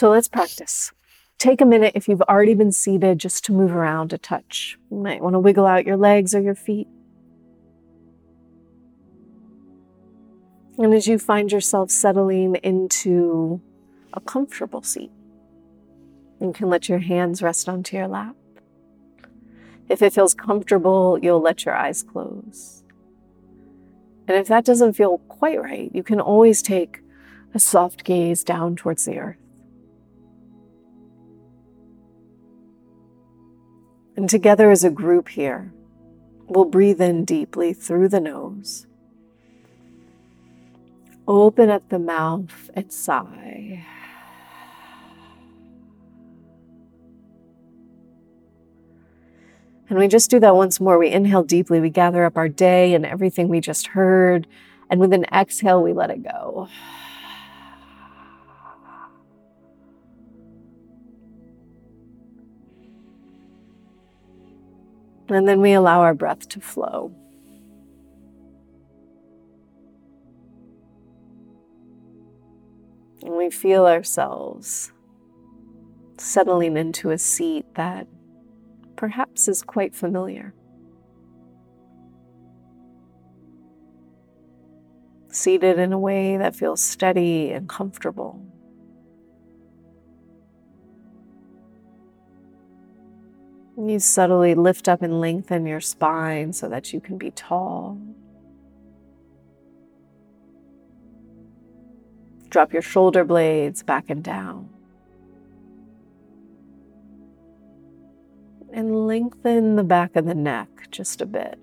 So let's practice. Take a minute if you've already been seated just to move around a touch. You might want to wiggle out your legs or your feet. And as you find yourself settling into a comfortable seat, you can let your hands rest onto your lap. If it feels comfortable, you'll let your eyes close. And if that doesn't feel quite right, you can always take a soft gaze down towards the earth. And together as a group here, we'll breathe in deeply through the nose. Open up the mouth and sigh. And we just do that once more. We inhale deeply, we gather up our day and everything we just heard. And with an exhale, we let it go. And then we allow our breath to flow. And we feel ourselves settling into a seat that perhaps is quite familiar. Seated in a way that feels steady and comfortable. You subtly lift up and lengthen your spine so that you can be tall. Drop your shoulder blades back and down. And lengthen the back of the neck just a bit.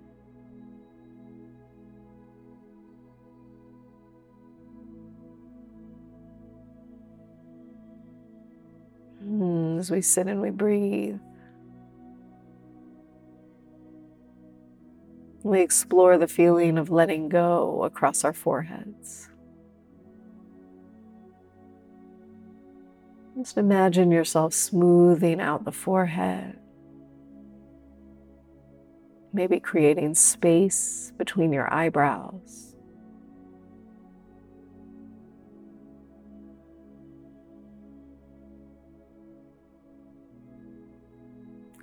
Hmm, as we sit and we breathe. We explore the feeling of letting go across our foreheads. Just imagine yourself smoothing out the forehead, maybe creating space between your eyebrows.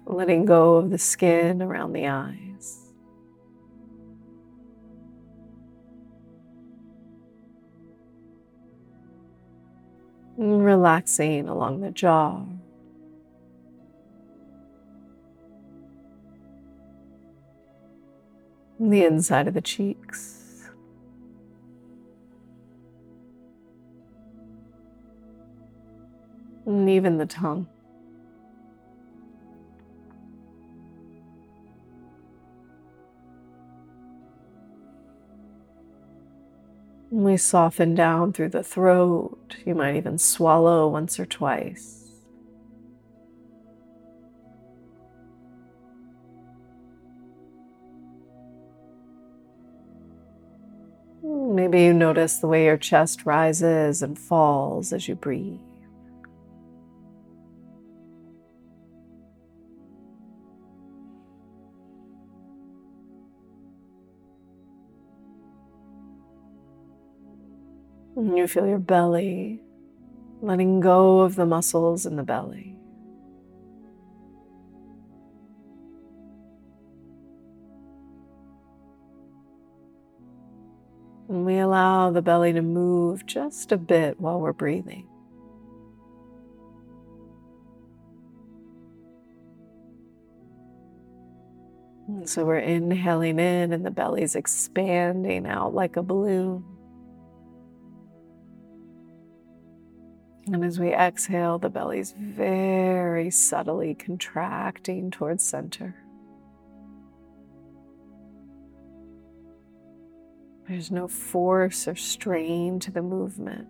Letting go of the skin around the eyes. Relaxing along the jaw. The inside of the cheeks. And even the tongue. We soften down through the throat. You might even swallow once or twice. Maybe you notice the way your chest rises and falls as you breathe. And you feel your belly, letting go of the muscles in the belly. And we allow the belly to move just a bit while we're breathing. And so we're inhaling in, and the belly's expanding out like a balloon. And as we exhale, the belly's very subtly contracting towards center. There's no force or strain to the movement.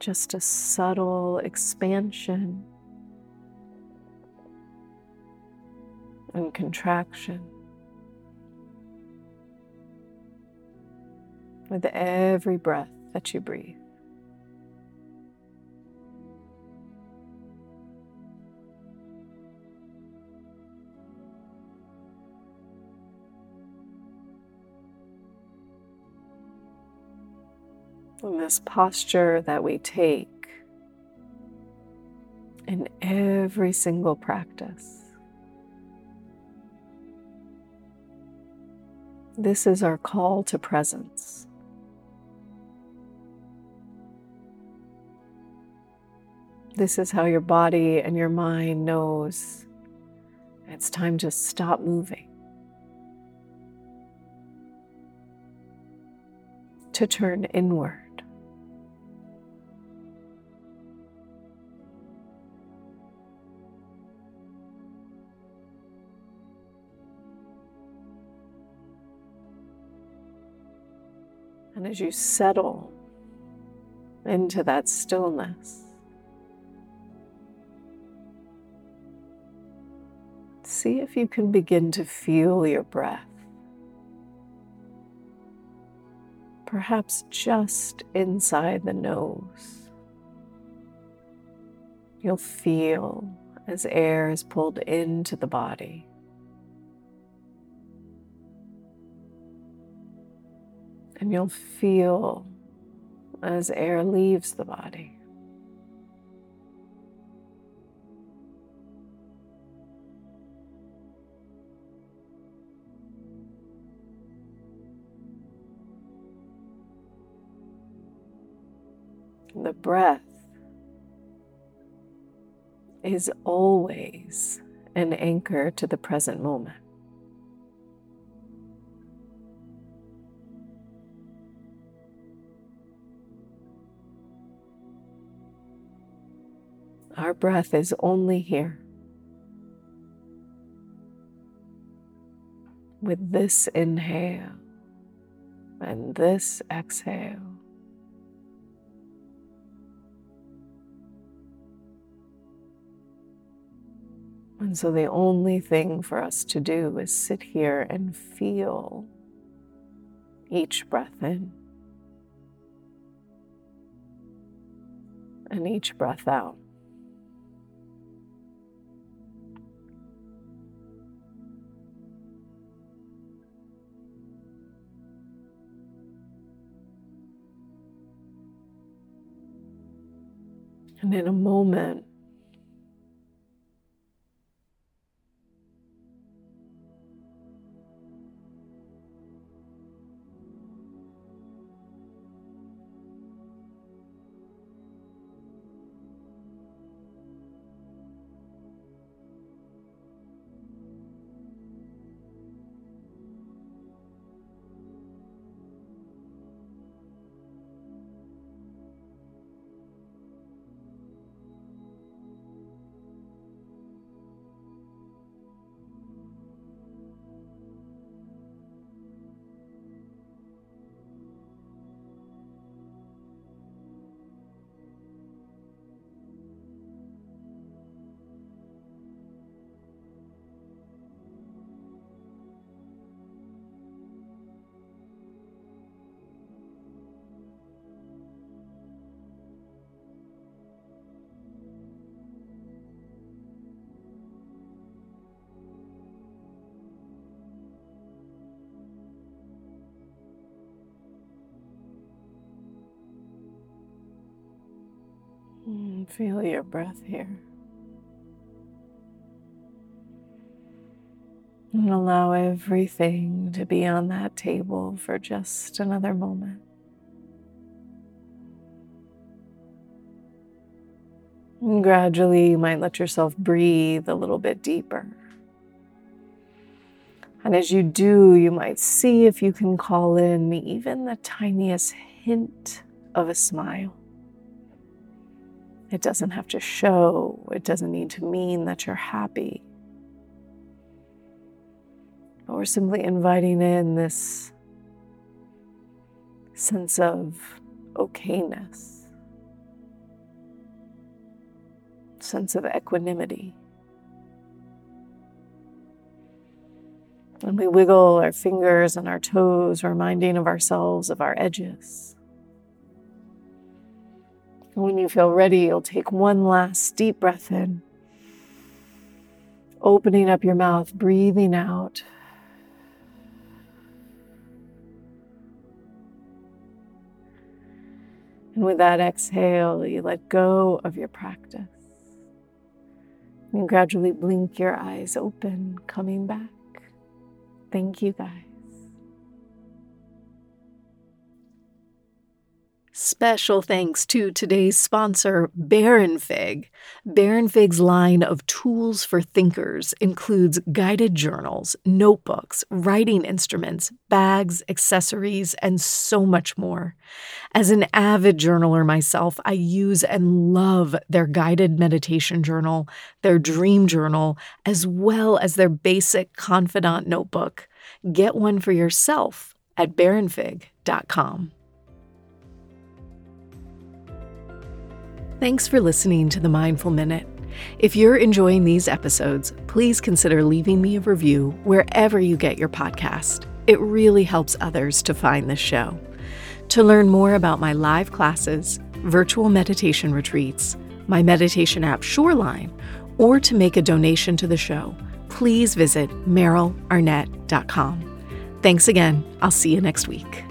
Just a subtle expansion and contraction. With every breath that you breathe. And this posture that we take in every single practice. This is our call to presence. This is how your body and your mind knows it's time to stop moving. To turn inward. And as you settle into that stillness, see if you can begin to feel your breath. Perhaps just inside the nose. You'll feel as air is pulled into the body. And you'll feel as air leaves the body. The breath is always an anchor to the present moment. Our breath is only here. With this inhale and this exhale. And so the only thing for us to do is sit here and feel each breath in and each breath out. And in a moment, Feel your breath here. And allow everything to be on that table for just another moment. And gradually, you might let yourself breathe a little bit deeper. And as you do, you might see if you can call in even the tiniest hint of a smile. It doesn't have to show, it doesn't need to mean that you're happy. But we're simply inviting in this sense of okayness, sense of equanimity. And we wiggle our fingers and our toes, reminding of ourselves of our edges. And when you feel ready, you'll take one last deep breath in, opening up your mouth, breathing out. And with that exhale, you let go of your practice. You gradually blink your eyes open, coming back. Thank you, guys. Special thanks to today's sponsor, Baronfig. Baron Fig's line of tools for thinkers includes guided journals, notebooks, writing instruments, bags, accessories, and so much more. As an avid journaler myself, I use and love their guided meditation journal, their dream journal, as well as their basic confidant notebook. Get one for yourself at baronfig.com. Thanks for listening to the Mindful Minute. If you're enjoying these episodes, please consider leaving me a review wherever you get your podcast. It really helps others to find the show. To learn more about my live classes, virtual meditation retreats, my meditation app Shoreline, or to make a donation to the show, please visit merylarnett.com. Thanks again. I'll see you next week.